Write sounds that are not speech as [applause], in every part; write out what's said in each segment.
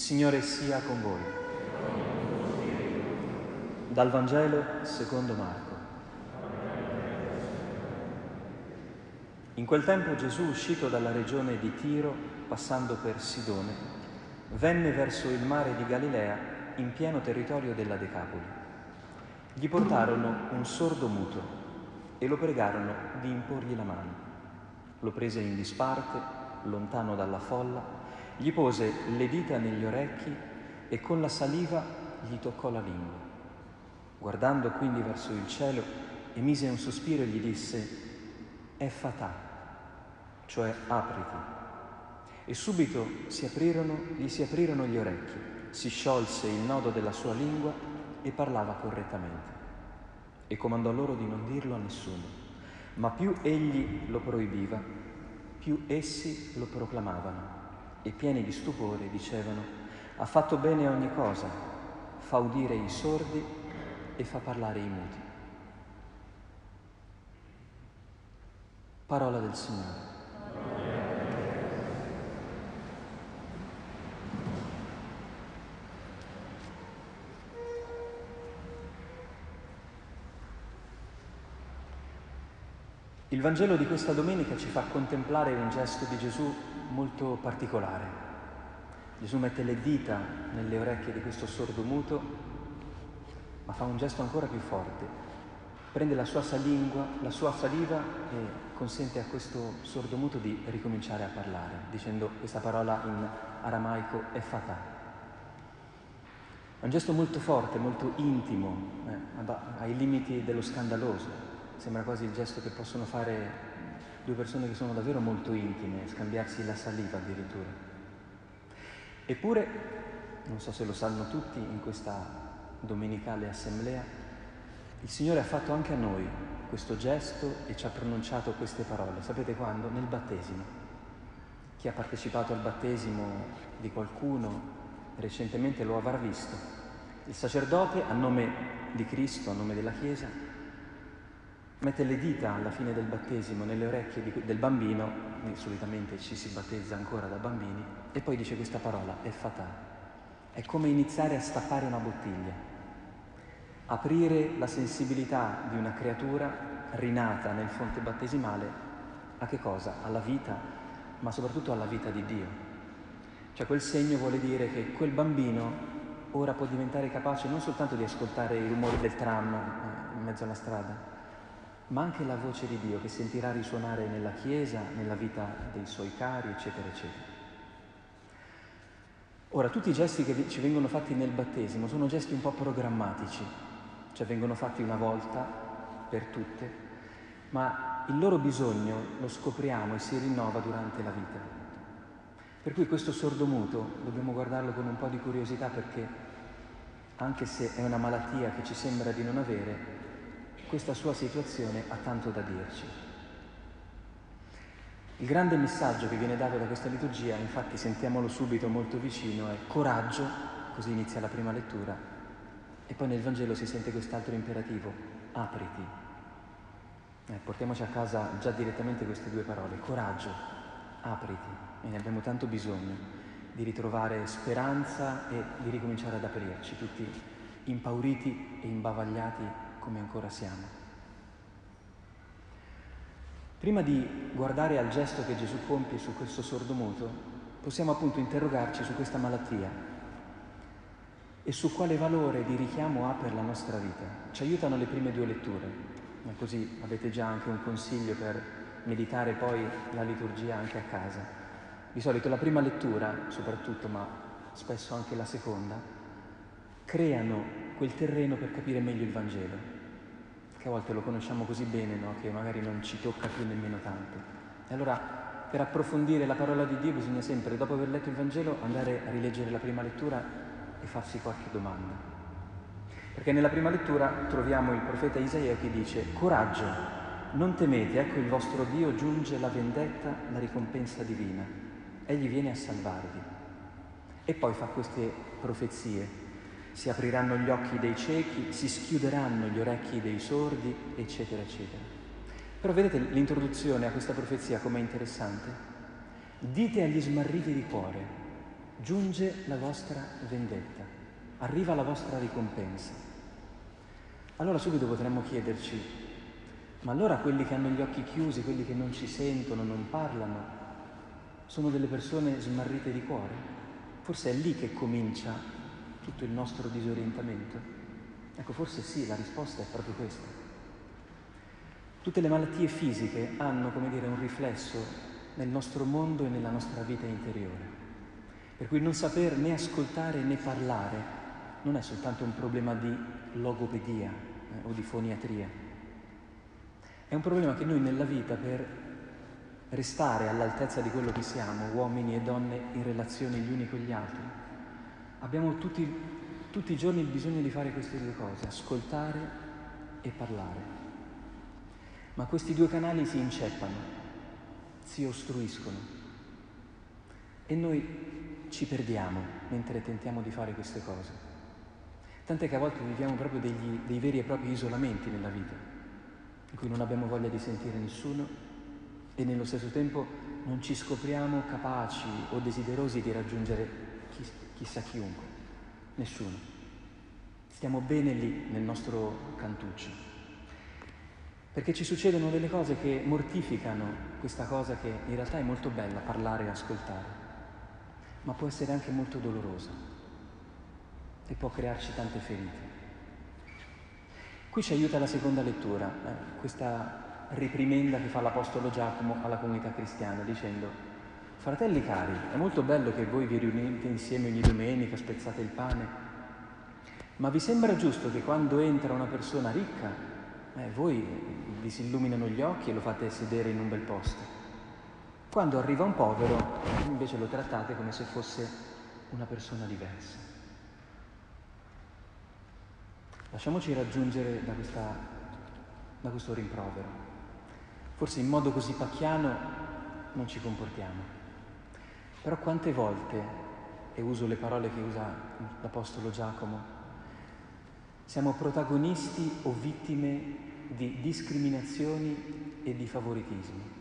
Signore sia con voi. Dal Vangelo secondo Marco. In quel tempo Gesù, uscito dalla regione di Tiro, passando per Sidone, venne verso il mare di Galilea in pieno territorio della Decapoli. Gli portarono un sordo muto e lo pregarono di imporgli la mano. Lo prese in disparte, lontano dalla folla, gli pose le dita negli orecchi e con la saliva gli toccò la lingua. Guardando quindi verso il cielo, emise un sospiro e gli disse, è fatà, cioè apriti. E subito si aprirono, gli si aprirono gli orecchi, si sciolse il nodo della sua lingua e parlava correttamente. E comandò loro di non dirlo a nessuno. Ma più egli lo proibiva, più essi lo proclamavano e pieni di stupore dicevano, ha fatto bene ogni cosa, fa udire i sordi e fa parlare i muti. Parola del Signore. Il Vangelo di questa domenica ci fa contemplare un gesto di Gesù molto particolare. Gesù mette le dita nelle orecchie di questo sordo muto, ma fa un gesto ancora più forte. Prende la sua salingua, la sua saliva e consente a questo sordo muto di ricominciare a parlare, dicendo questa parola in aramaico è fatà. È un gesto molto forte, molto intimo, eh, ai limiti dello scandaloso. Sembra quasi il gesto che possono fare due persone che sono davvero molto intime, scambiarsi la saliva addirittura. Eppure, non so se lo sanno tutti in questa domenicale assemblea, il Signore ha fatto anche a noi questo gesto e ci ha pronunciato queste parole. Sapete quando? Nel battesimo. Chi ha partecipato al battesimo di qualcuno recentemente lo avrà visto. Il sacerdote, a nome di Cristo, a nome della Chiesa, mette le dita alla fine del battesimo nelle orecchie di, del bambino, solitamente ci si battezza ancora da bambini, e poi dice questa parola, è fatale. È come iniziare a stappare una bottiglia, aprire la sensibilità di una creatura rinata nel fonte battesimale a che cosa? Alla vita, ma soprattutto alla vita di Dio. Cioè quel segno vuole dire che quel bambino ora può diventare capace non soltanto di ascoltare i rumori del tram eh, in mezzo alla strada, ma anche la voce di Dio che sentirà risuonare nella Chiesa, nella vita dei suoi cari, eccetera, eccetera. Ora, tutti i gesti che ci vengono fatti nel battesimo sono gesti un po' programmatici, cioè vengono fatti una volta per tutte, ma il loro bisogno lo scopriamo e si rinnova durante la vita. Per cui questo sordomuto dobbiamo guardarlo con un po' di curiosità perché, anche se è una malattia che ci sembra di non avere, questa sua situazione ha tanto da dirci. Il grande messaggio che viene dato da questa liturgia, infatti sentiamolo subito molto vicino, è coraggio, così inizia la prima lettura, e poi nel Vangelo si sente quest'altro imperativo, apriti. Eh, portiamoci a casa già direttamente queste due parole, coraggio, apriti, e ne abbiamo tanto bisogno di ritrovare speranza e di ricominciare ad aprirci, tutti impauriti e imbavagliati come ancora siamo. Prima di guardare al gesto che Gesù compie su questo sordomuto, possiamo appunto interrogarci su questa malattia e su quale valore di richiamo ha per la nostra vita. Ci aiutano le prime due letture, così avete già anche un consiglio per meditare poi la liturgia anche a casa. Di solito la prima lettura, soprattutto, ma spesso anche la seconda, creano quel terreno per capire meglio il Vangelo, che a volte lo conosciamo così bene, no? che magari non ci tocca più nemmeno tanto. E allora per approfondire la parola di Dio bisogna sempre, dopo aver letto il Vangelo, andare a rileggere la prima lettura e farsi qualche domanda. Perché nella prima lettura troviamo il profeta Isaia che dice, coraggio, non temete, ecco il vostro Dio giunge la vendetta, la ricompensa divina. Egli viene a salvarvi. E poi fa queste profezie si apriranno gli occhi dei ciechi, si schiuderanno gli orecchi dei sordi, eccetera, eccetera. Però vedete l'introduzione a questa profezia com'è interessante? Dite agli smarriti di cuore, giunge la vostra vendetta, arriva la vostra ricompensa. Allora subito potremmo chiederci, ma allora quelli che hanno gli occhi chiusi, quelli che non ci sentono, non parlano, sono delle persone smarrite di cuore? Forse è lì che comincia tutto il nostro disorientamento? Ecco, forse sì, la risposta è proprio questa. Tutte le malattie fisiche hanno, come dire, un riflesso nel nostro mondo e nella nostra vita interiore. Per cui non saper né ascoltare né parlare non è soltanto un problema di logopedia eh, o di foniatria, è un problema che noi nella vita per restare all'altezza di quello che siamo, uomini e donne in relazione gli uni con gli altri, abbiamo tutti, tutti i giorni bisogno di fare queste due cose, ascoltare e parlare. Ma questi due canali si inceppano, si ostruiscono e noi ci perdiamo mentre tentiamo di fare queste cose. Tant'è che a volte viviamo proprio degli, dei veri e propri isolamenti nella vita, in cui non abbiamo voglia di sentire nessuno e nello stesso tempo non ci scopriamo capaci o desiderosi di raggiungere chi, chissà chiunque, nessuno. Stiamo bene lì nel nostro cantuccio, perché ci succedono delle cose che mortificano questa cosa che in realtà è molto bella, parlare e ascoltare, ma può essere anche molto dolorosa e può crearci tante ferite. Qui ci aiuta la seconda lettura, eh, questa riprimenda che fa l'Apostolo Giacomo alla comunità cristiana dicendo Fratelli cari, è molto bello che voi vi riunite insieme ogni domenica, spezzate il pane, ma vi sembra giusto che quando entra una persona ricca, eh, voi vi si illuminano gli occhi e lo fate sedere in un bel posto. Quando arriva un povero, invece lo trattate come se fosse una persona diversa. Lasciamoci raggiungere da, questa, da questo rimprovero. Forse in modo così pacchiano non ci comportiamo. Però quante volte, e uso le parole che usa l'Apostolo Giacomo, siamo protagonisti o vittime di discriminazioni e di favoritismi.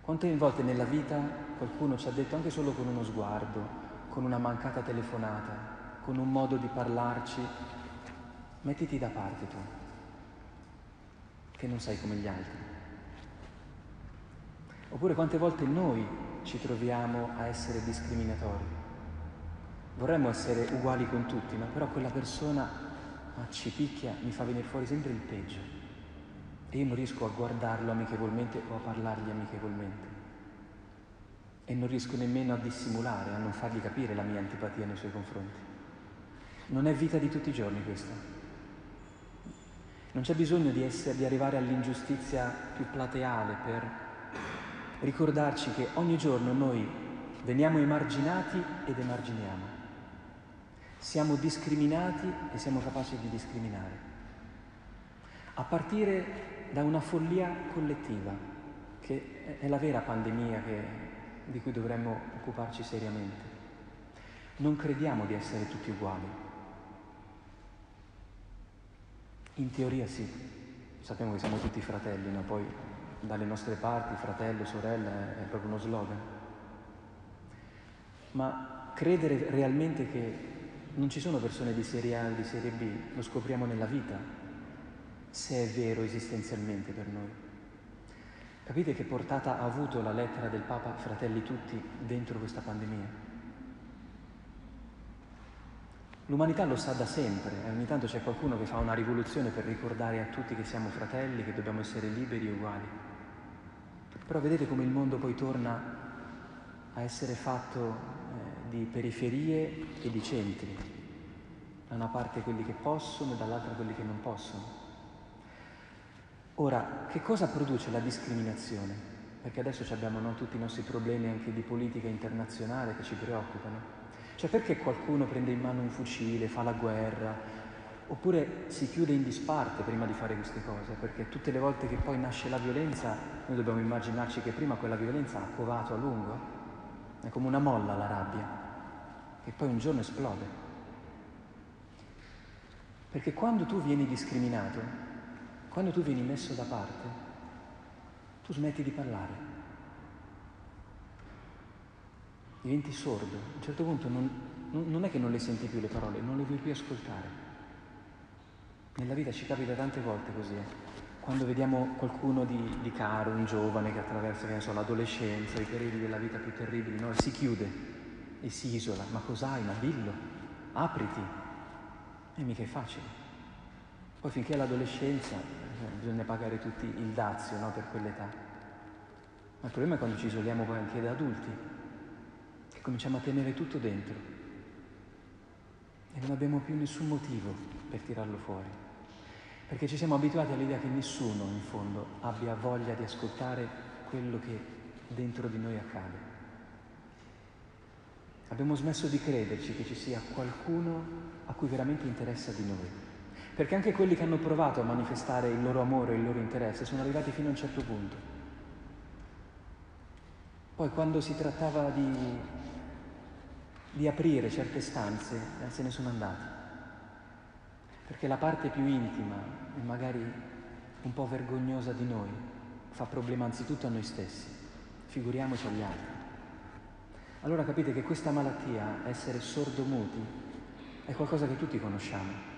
Quante volte nella vita qualcuno ci ha detto anche solo con uno sguardo, con una mancata telefonata, con un modo di parlarci, mettiti da parte tu, che non sei come gli altri. Oppure quante volte noi ci troviamo a essere discriminatori. Vorremmo essere uguali con tutti, ma però quella persona ah, ci picchia, mi fa venire fuori sempre il peggio. E io non riesco a guardarlo amichevolmente o a parlargli amichevolmente. E non riesco nemmeno a dissimulare, a non fargli capire la mia antipatia nei suoi confronti. Non è vita di tutti i giorni questa. Non c'è bisogno di, essere, di arrivare all'ingiustizia più plateale per ricordarci che ogni giorno noi veniamo emarginati ed emarginiamo. Siamo discriminati e siamo capaci di discriminare. A partire da una follia collettiva, che è la vera pandemia che, di cui dovremmo occuparci seriamente. Non crediamo di essere tutti uguali. In teoria sì, sappiamo che siamo tutti fratelli, no? poi dalle nostre parti fratello, sorella è, proprio uno slogan. Ma credere realmente che non ci sono persone di serie A e di serie B, lo scopriamo nella vita, se è vero esistenzialmente per noi. Capite che portata ha avuto la lettera del Papa Fratelli tutti dentro questa pandemia? L'umanità lo sa da sempre e ogni tanto c'è qualcuno che fa una rivoluzione per ricordare a tutti che siamo fratelli, che dobbiamo essere liberi e uguali. Però vedete come il mondo poi torna a essere fatto eh, di periferie e di centri. Da una parte quelli che possono e dall'altra quelli che non possono. Ora, che cosa produce la discriminazione? Perché adesso abbiamo no, tutti i nostri problemi anche di politica internazionale che ci preoccupano. Cioè perché qualcuno prende in mano un fucile, fa la guerra, oppure si chiude in disparte prima di fare queste cose? Perché tutte le volte che poi nasce la violenza, noi dobbiamo immaginarci che prima quella violenza ha covato a lungo, è come una molla la rabbia, che poi un giorno esplode. Perché quando tu vieni discriminato, quando tu vieni messo da parte, tu smetti di parlare. diventi sordo. A un certo punto non, non è che non le senti più le parole, non le vuoi più ascoltare. Nella vita ci capita tante volte così. Eh? Quando vediamo qualcuno di, di, caro, un giovane che attraversa che so, l'adolescenza, i periodi della vita più terribili, no? si chiude e si isola. Ma cos'hai? Ma dillo, apriti. E mica è facile. Poi finché è l'adolescenza eh, bisogna pagare tutti il dazio no? per quell'età. Ma il problema è quando ci isoliamo poi anche da adulti, che cominciamo a tenere tutto dentro e non abbiamo più nessun motivo per tirarlo fuori perché ci siamo abituati all'idea che nessuno in fondo abbia voglia di ascoltare quello che dentro di noi accade. Abbiamo smesso di crederci che ci sia qualcuno a cui veramente interessa di noi, perché anche quelli che hanno provato a manifestare il loro amore e il loro interesse sono arrivati fino a un certo punto. Poi quando si trattava di, di aprire certe stanze, eh, se ne sono andati perché la parte più intima e magari un po' vergognosa di noi fa problema anzitutto a noi stessi, figuriamoci agli altri. Allora capite che questa malattia, essere sordomuti, è qualcosa che tutti conosciamo.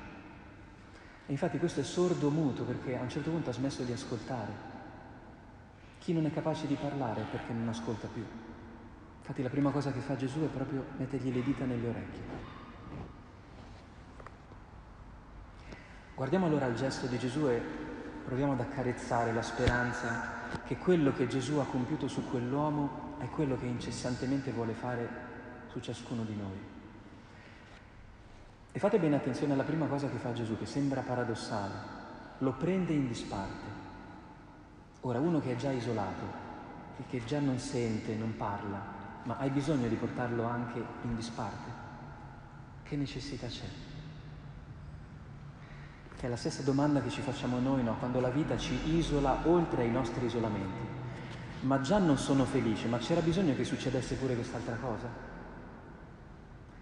E infatti questo è sordo-muto perché a un certo punto ha smesso di ascoltare. Chi non è capace di parlare è perché non ascolta più. Infatti la prima cosa che fa Gesù è proprio mettergli le dita nelle orecchie. Guardiamo allora il gesto di Gesù e proviamo ad accarezzare la speranza che quello che Gesù ha compiuto su quell'uomo è quello che incessantemente vuole fare su ciascuno di noi. E fate bene attenzione alla prima cosa che fa Gesù, che sembra paradossale, lo prende in disparte. Ora, uno che è già isolato, che già non sente, non parla, ma hai bisogno di portarlo anche in disparte? Che necessità c'è? Che è la stessa domanda che ci facciamo noi no? quando la vita ci isola oltre ai nostri isolamenti. Ma già non sono felice, ma c'era bisogno che succedesse pure quest'altra cosa?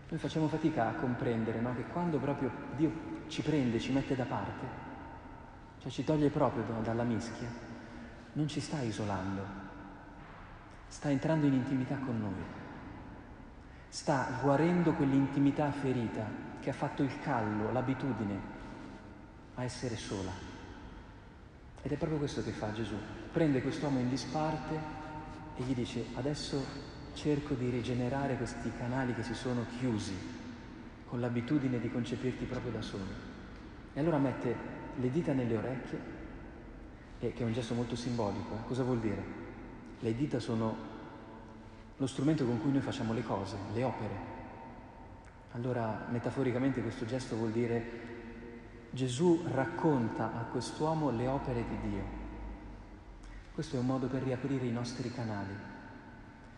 Noi facciamo fatica a comprendere no? che quando proprio Dio ci prende, ci mette da parte, cioè ci toglie proprio dalla mischia, non ci sta isolando, sta entrando in intimità con noi, sta guarendo quell'intimità ferita che ha fatto il callo, l'abitudine a essere sola. Ed è proprio questo che fa Gesù. Prende quest'uomo in disparte e gli dice adesso cerco di rigenerare questi canali che si sono chiusi con l'abitudine di concepirti proprio da solo. E allora mette le dita nelle orecchie, e, che è un gesto molto simbolico. Eh? Cosa vuol dire? Le dita sono lo strumento con cui noi facciamo le cose, le opere. Allora, metaforicamente questo gesto vuol dire Gesù racconta a quest'uomo le opere di Dio. Questo è un modo per riaprire i nostri canali,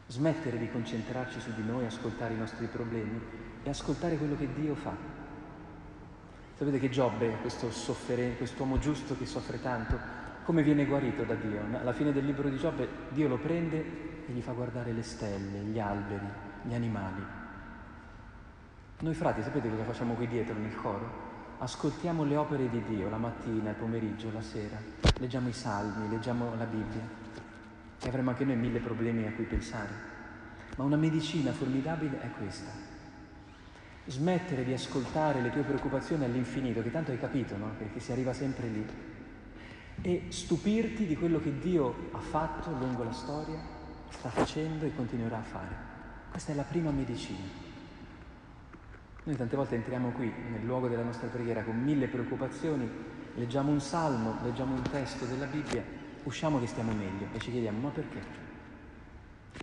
smettere di concentrarci su di noi, ascoltare i nostri problemi e ascoltare quello che Dio fa. Sapete che Giobbe, questo soffere, quest'uomo giusto che soffre tanto, come viene guarito da Dio? Alla fine del libro di Giobbe Dio lo prende e gli fa guardare le stelle, gli alberi, gli animali. Noi frati, sapete cosa facciamo qui dietro nel coro? Ascoltiamo le opere di Dio la mattina, il pomeriggio, la sera, leggiamo i salmi, leggiamo la Bibbia e avremo anche noi mille problemi a cui pensare. Ma una medicina formidabile è questa. Smettere di ascoltare le tue preoccupazioni all'infinito, che tanto hai capito, no? Perché si arriva sempre lì. E stupirti di quello che Dio ha fatto lungo la storia, sta facendo e continuerà a fare. Questa è la prima medicina. Noi tante volte entriamo qui, nel luogo della nostra preghiera, con mille preoccupazioni, leggiamo un salmo, leggiamo un testo della Bibbia, usciamo che stiamo meglio e ci chiediamo ma perché?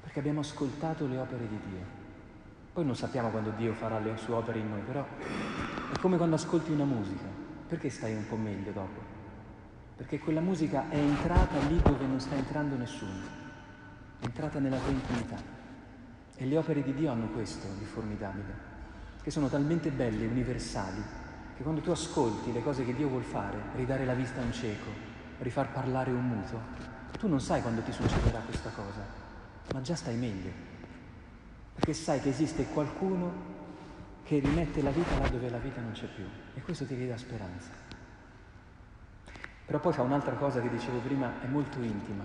Perché abbiamo ascoltato le opere di Dio. Poi non sappiamo quando Dio farà le sue opere in noi, però è come quando ascolti una musica. Perché stai un po' meglio dopo? Perché quella musica è entrata lì dove non sta entrando nessuno, è entrata nella tua intimità. E le opere di Dio hanno questo di formidabile che sono talmente belle, universali, che quando tu ascolti le cose che Dio vuol fare, ridare la vista a un cieco, rifar parlare un muto, tu non sai quando ti succederà questa cosa, ma già stai meglio, perché sai che esiste qualcuno che rimette la vita là dove la vita non c'è più e questo ti ridà speranza. Però poi fa un'altra cosa che dicevo prima, è molto intima.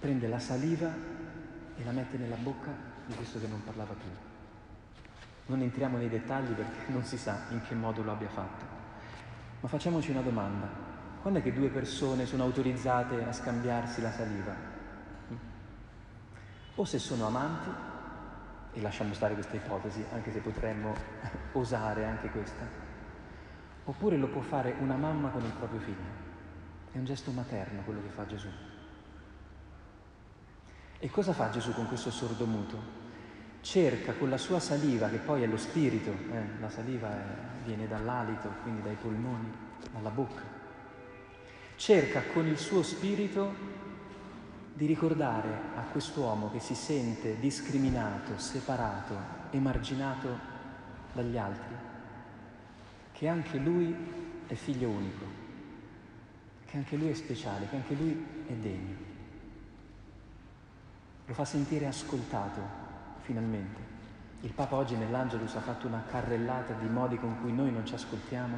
Prende la saliva e la mette nella bocca di questo che non parlava più. Non entriamo nei dettagli perché non si sa in che modo lo abbia fatto. Ma facciamoci una domanda. Quando è che due persone sono autorizzate a scambiarsi la saliva? O se sono amanti, e lasciamo stare questa ipotesi, anche se potremmo [laughs] osare anche questa, oppure lo può fare una mamma con il proprio figlio. È un gesto materno quello che fa Gesù. E cosa fa Gesù con questo sordomuto? Cerca con la sua saliva, che poi è lo spirito, eh, la saliva è, viene dall'alito, quindi dai polmoni, dalla bocca, cerca con il suo spirito di ricordare a quest'uomo che si sente discriminato, separato, emarginato dagli altri, che anche lui è figlio unico, che anche lui è speciale, che anche lui è degno. Lo fa sentire ascoltato, finalmente. Il Papa oggi nell'Angelus ha fatto una carrellata di modi con cui noi non ci ascoltiamo,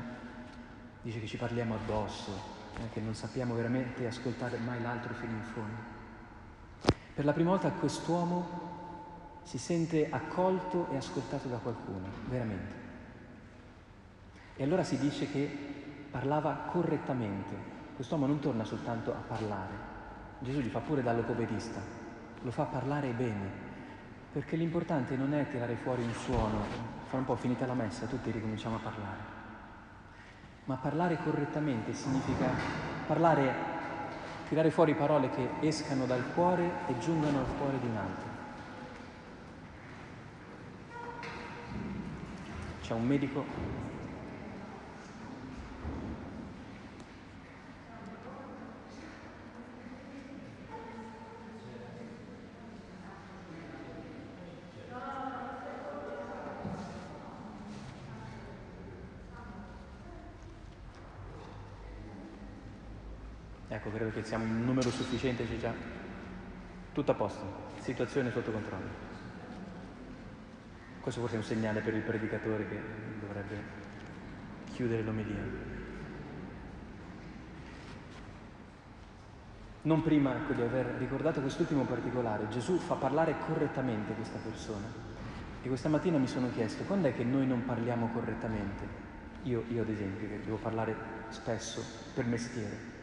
dice che ci parliamo addosso, eh, che non sappiamo veramente ascoltare mai l'altro fino in fondo. Per la prima volta quest'uomo si sente accolto e ascoltato da qualcuno, veramente. E allora si dice che parlava correttamente. Quest'uomo non torna soltanto a parlare, Gesù gli fa pure da logopedista, lo fa parlare bene, perché l'importante non è tirare fuori un suono, fra un po' finita la messa tutti ricominciamo a parlare, ma parlare correttamente significa parlare, tirare fuori parole che escano dal cuore e giungano al cuore di un altro. C'è un medico Ecco, credo che siamo in numero sufficiente, c'è già tutto a posto, situazione sotto controllo. Questo forse è un segnale per il predicatore che dovrebbe chiudere l'omelia. Non prima ecco, di aver ricordato quest'ultimo particolare, Gesù fa parlare correttamente questa persona. E questa mattina mi sono chiesto, quando è che noi non parliamo correttamente? Io, io ad esempio, che devo parlare spesso per mestiere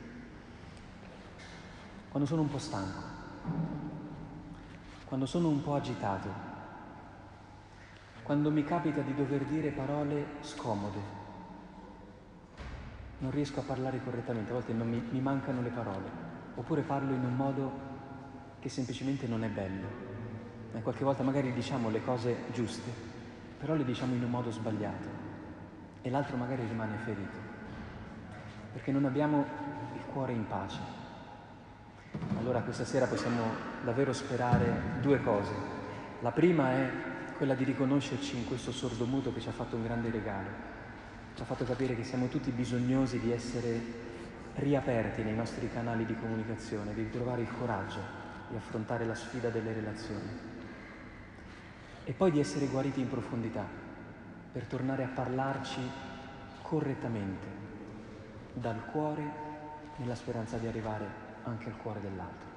quando sono un po' stanco, quando sono un po' agitato, quando mi capita di dover dire parole scomode, non riesco a parlare correttamente, a volte mi, mi mancano le parole, oppure parlo in un modo che semplicemente non è bello. E qualche volta magari diciamo le cose giuste, però le diciamo in un modo sbagliato. E l'altro magari rimane ferito, perché non abbiamo il cuore in pace. Allora questa sera possiamo davvero sperare due cose. La prima è quella di riconoscerci in questo sordomuto che ci ha fatto un grande regalo, ci ha fatto capire che siamo tutti bisognosi di essere riaperti nei nostri canali di comunicazione, di ritrovare il coraggio di affrontare la sfida delle relazioni e poi di essere guariti in profondità per tornare a parlarci correttamente, dal cuore, nella speranza di arrivare anche al cuore dell'altro.